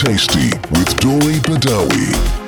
Tasty with Dori Badawi.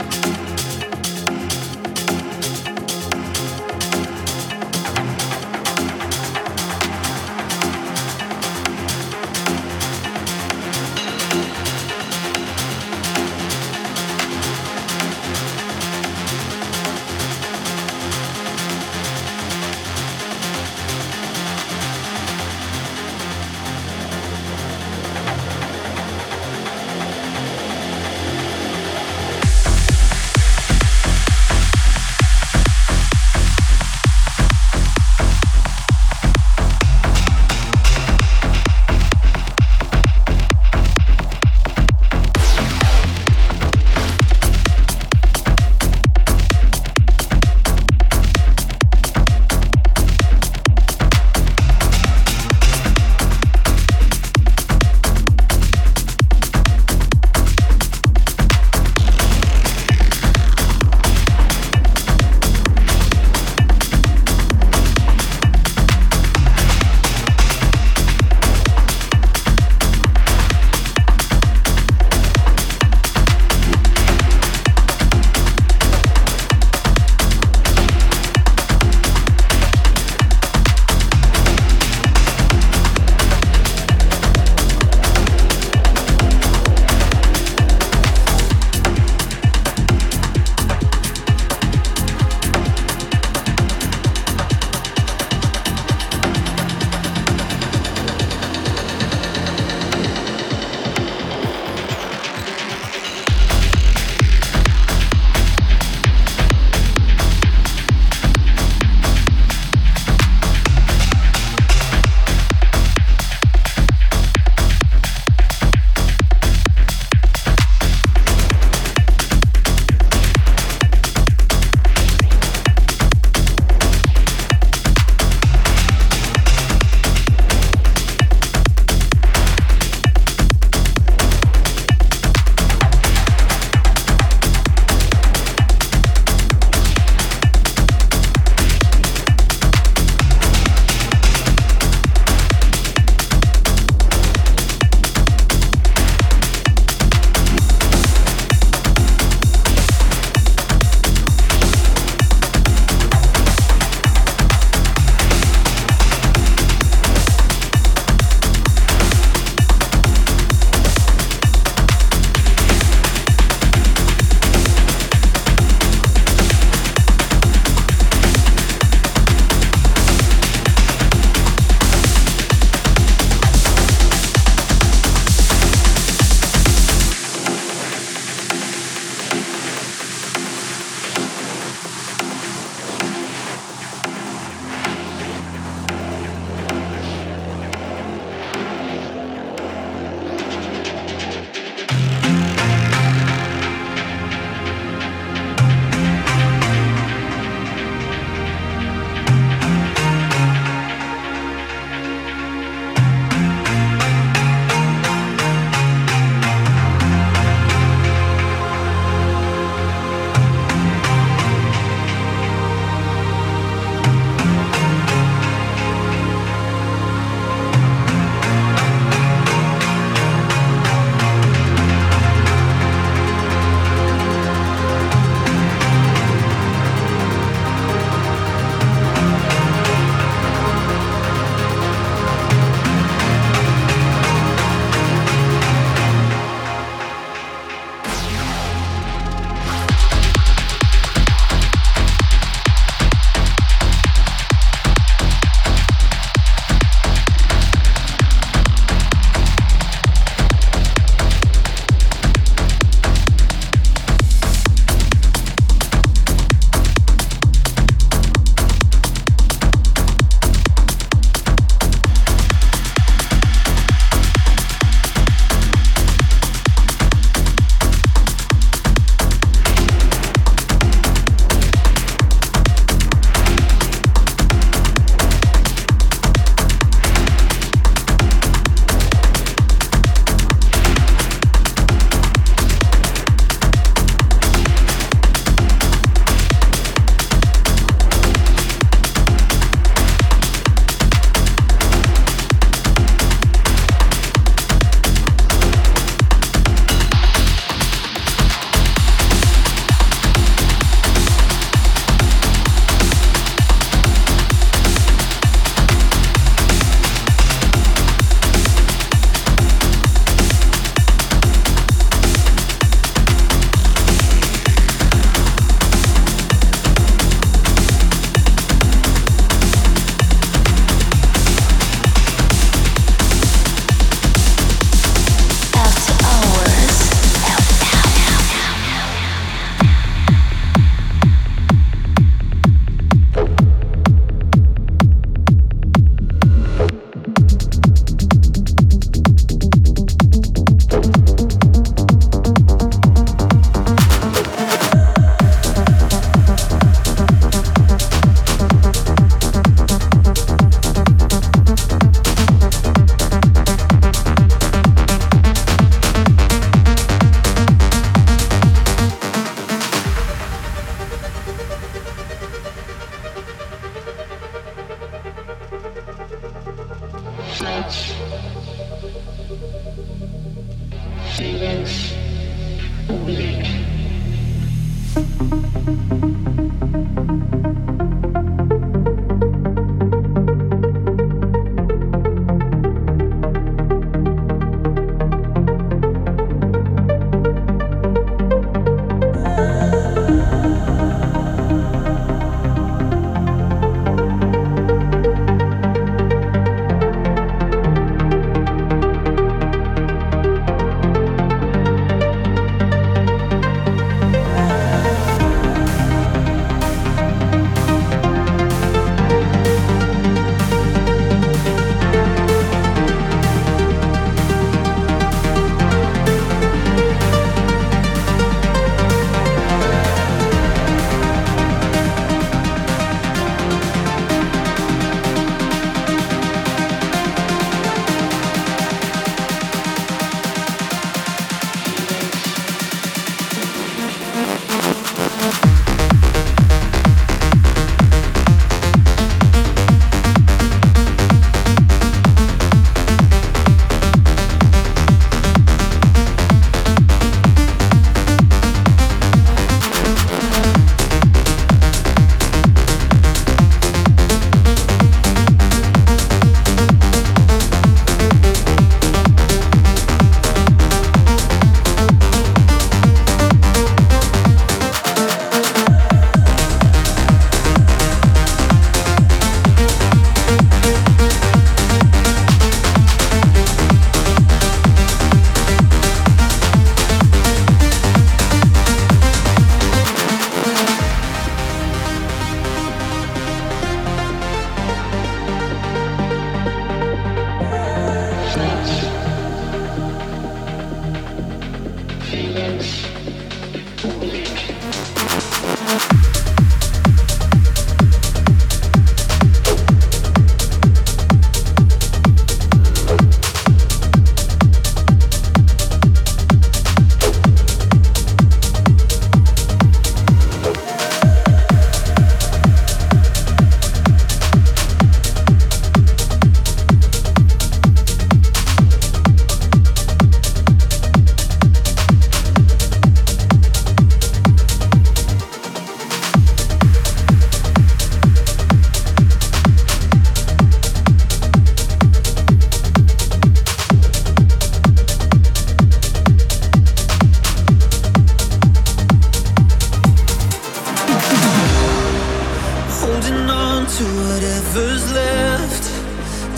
to whatever's left.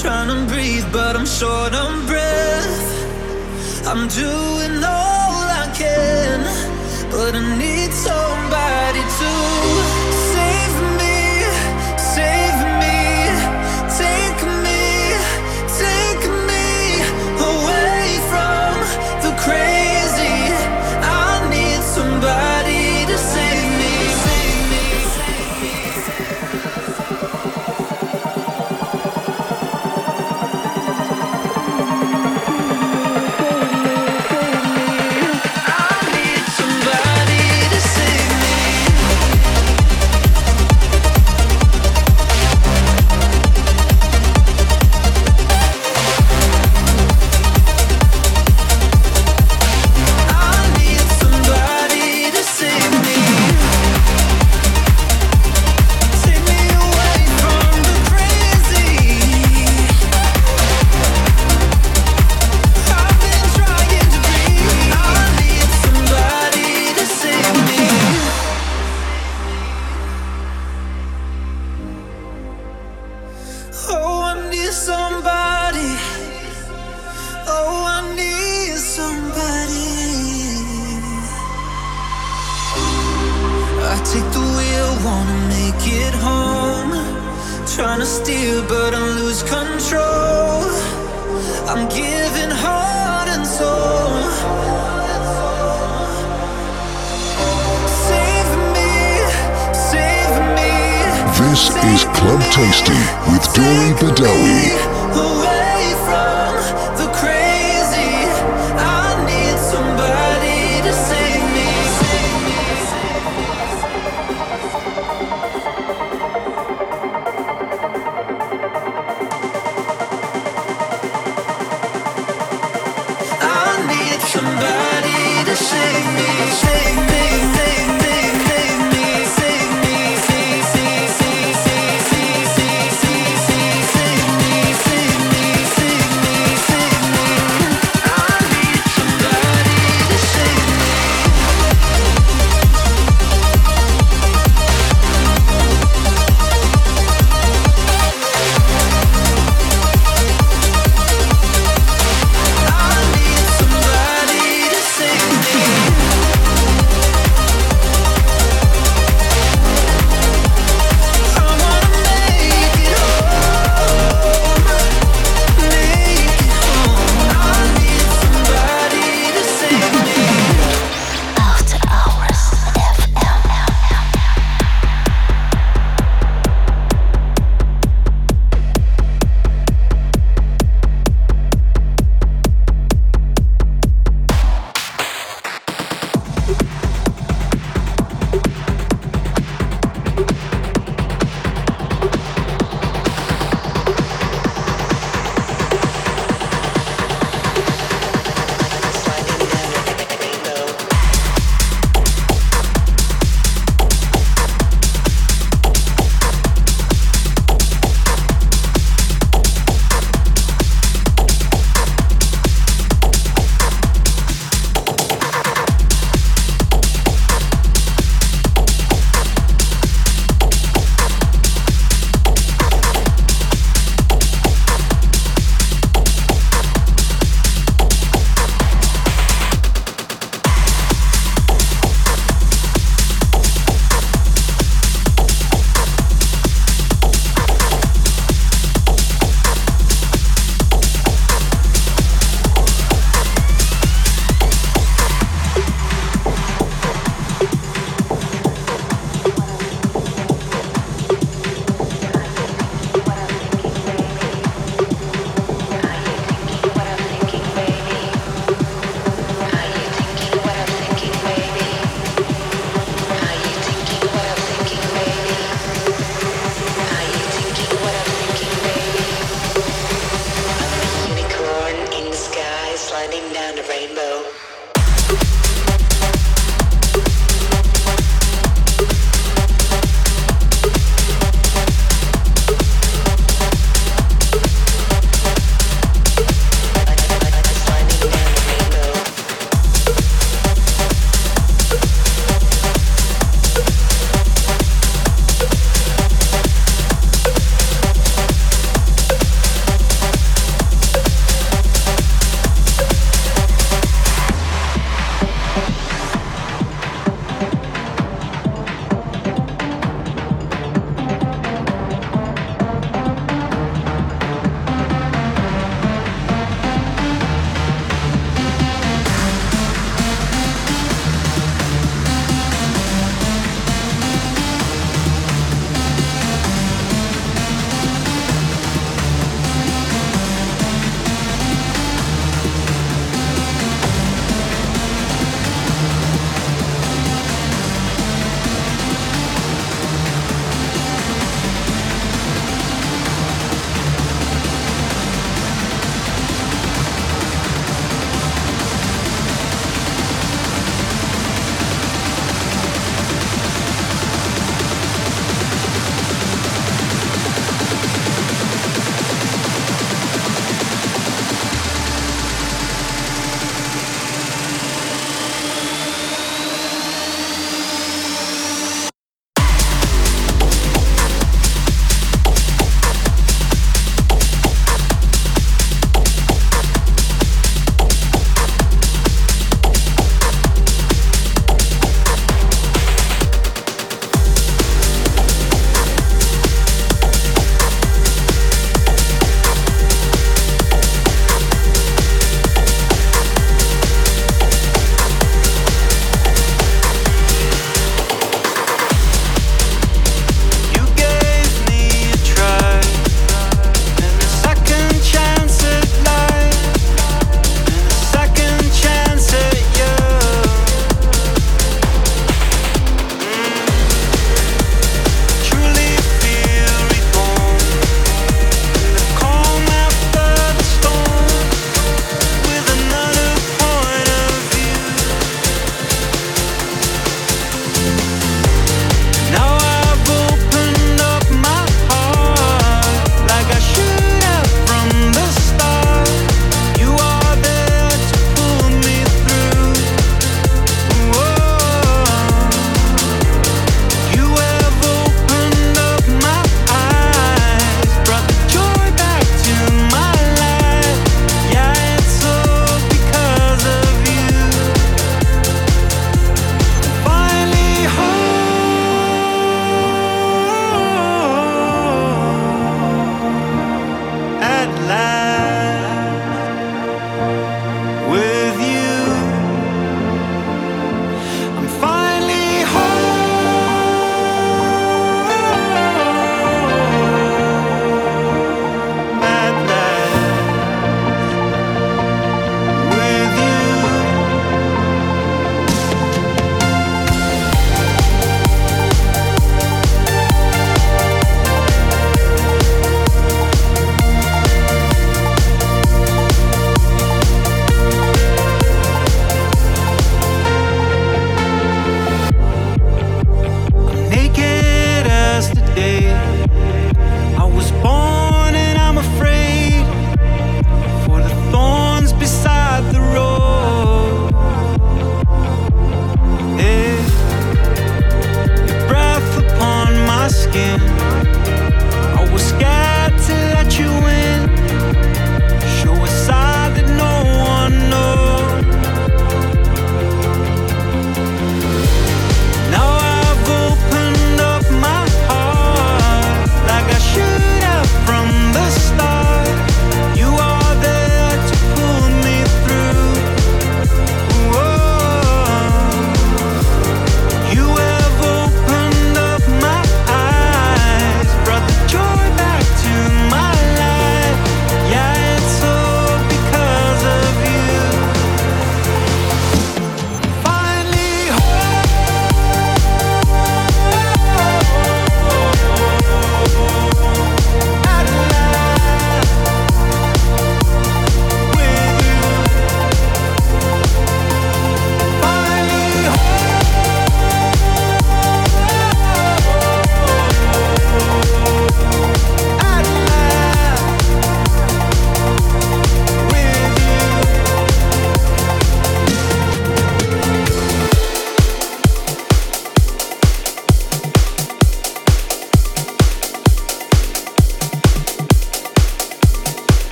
Trying to breathe, but I'm short on breath. I'm doing all I can, but I need somebody.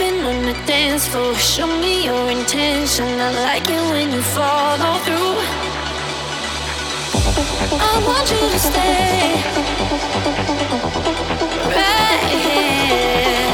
Vibing on the dance floor, show me your intention. I like it when you follow through. I want you to stay right here.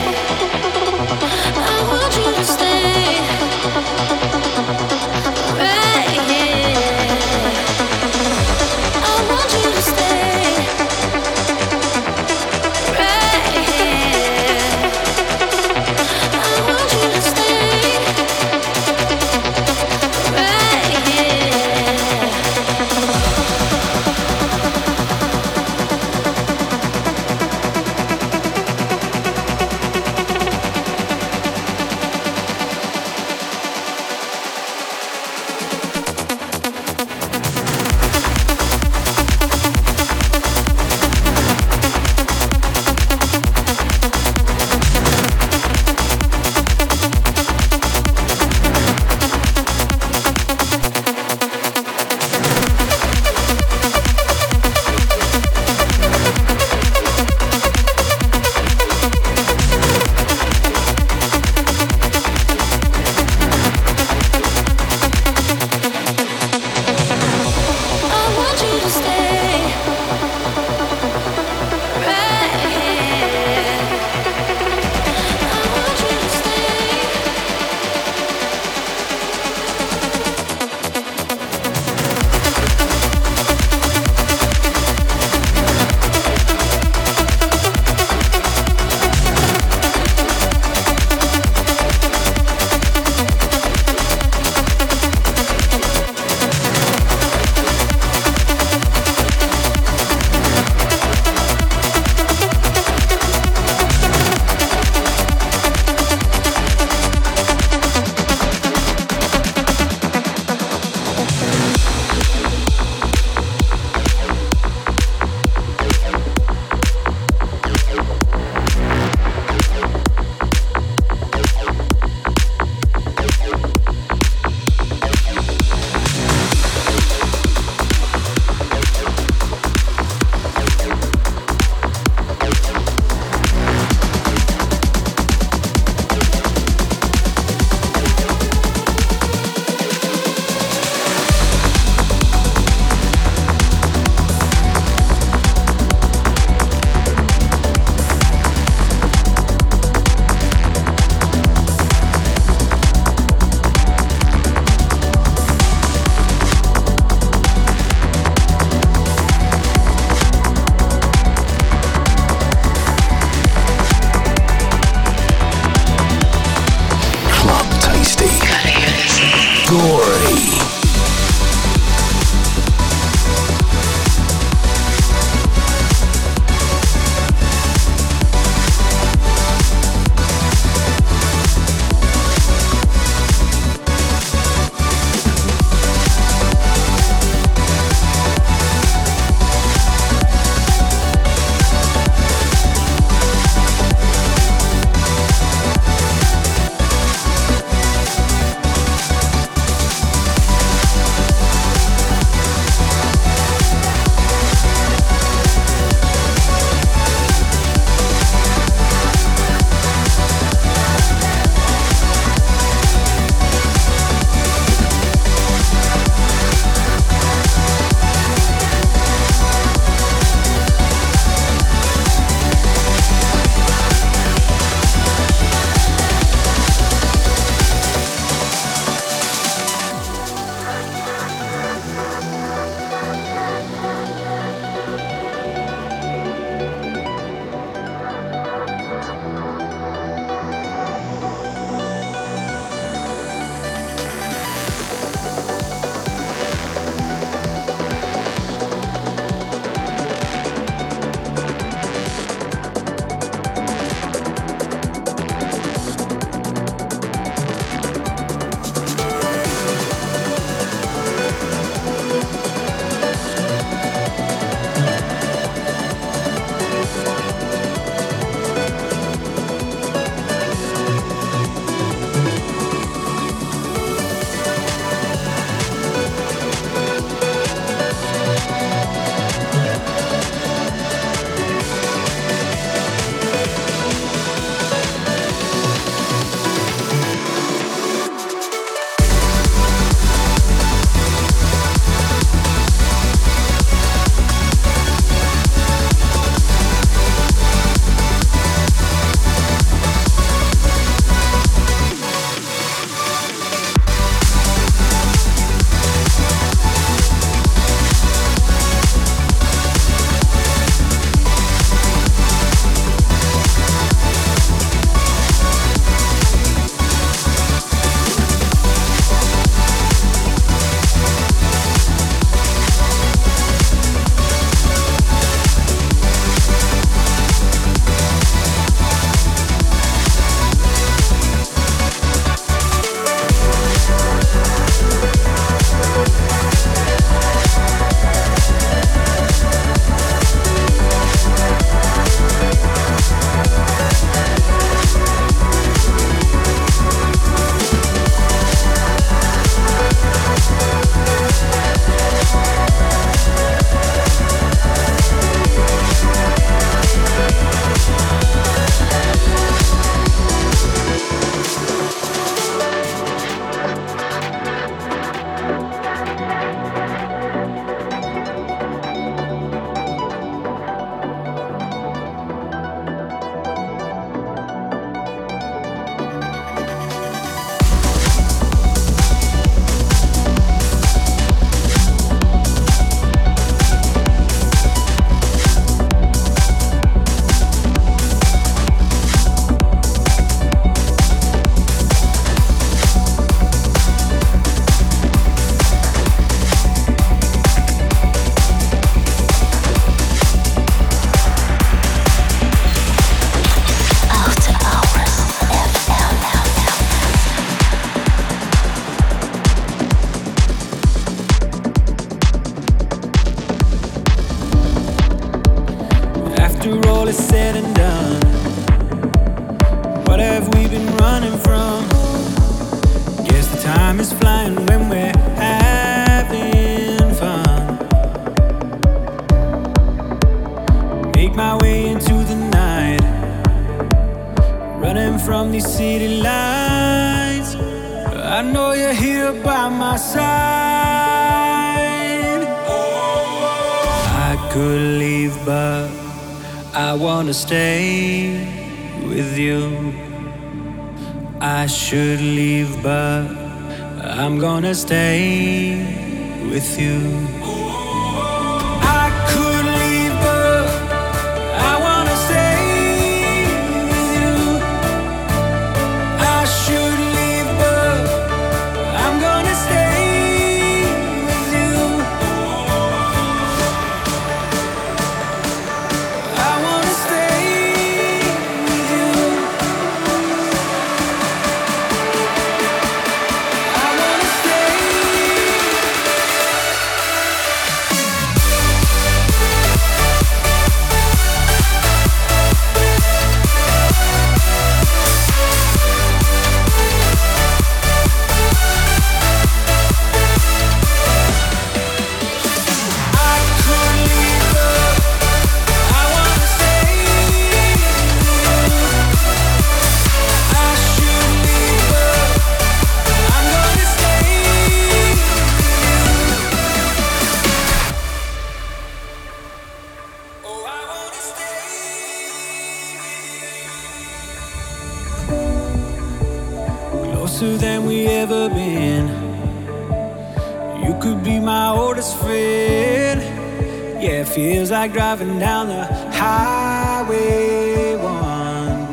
Like driving down the highway one.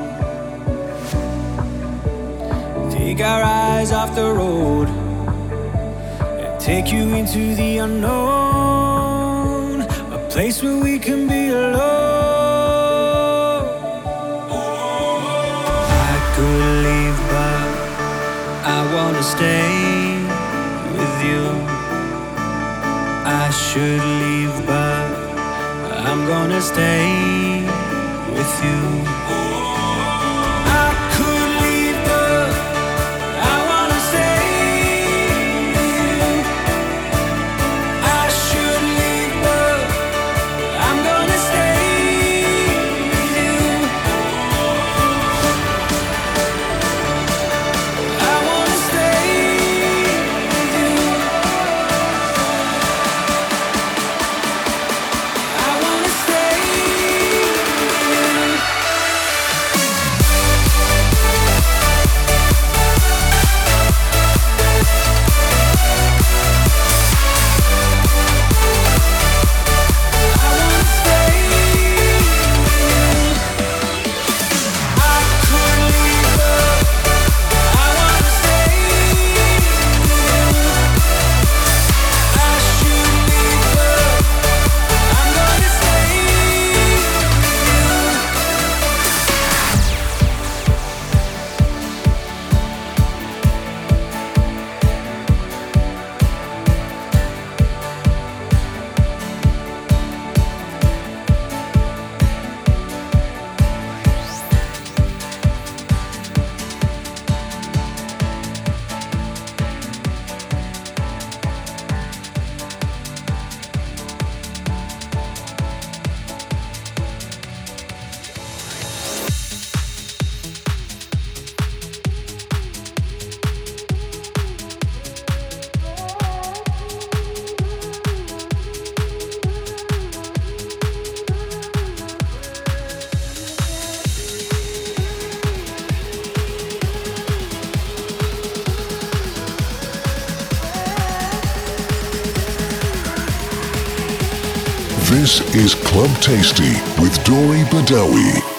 Take our eyes off the road and take you into the unknown, I'm Tasty with Dori Badawi.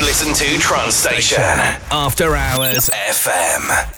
Most listened to trance station. After Hours FM.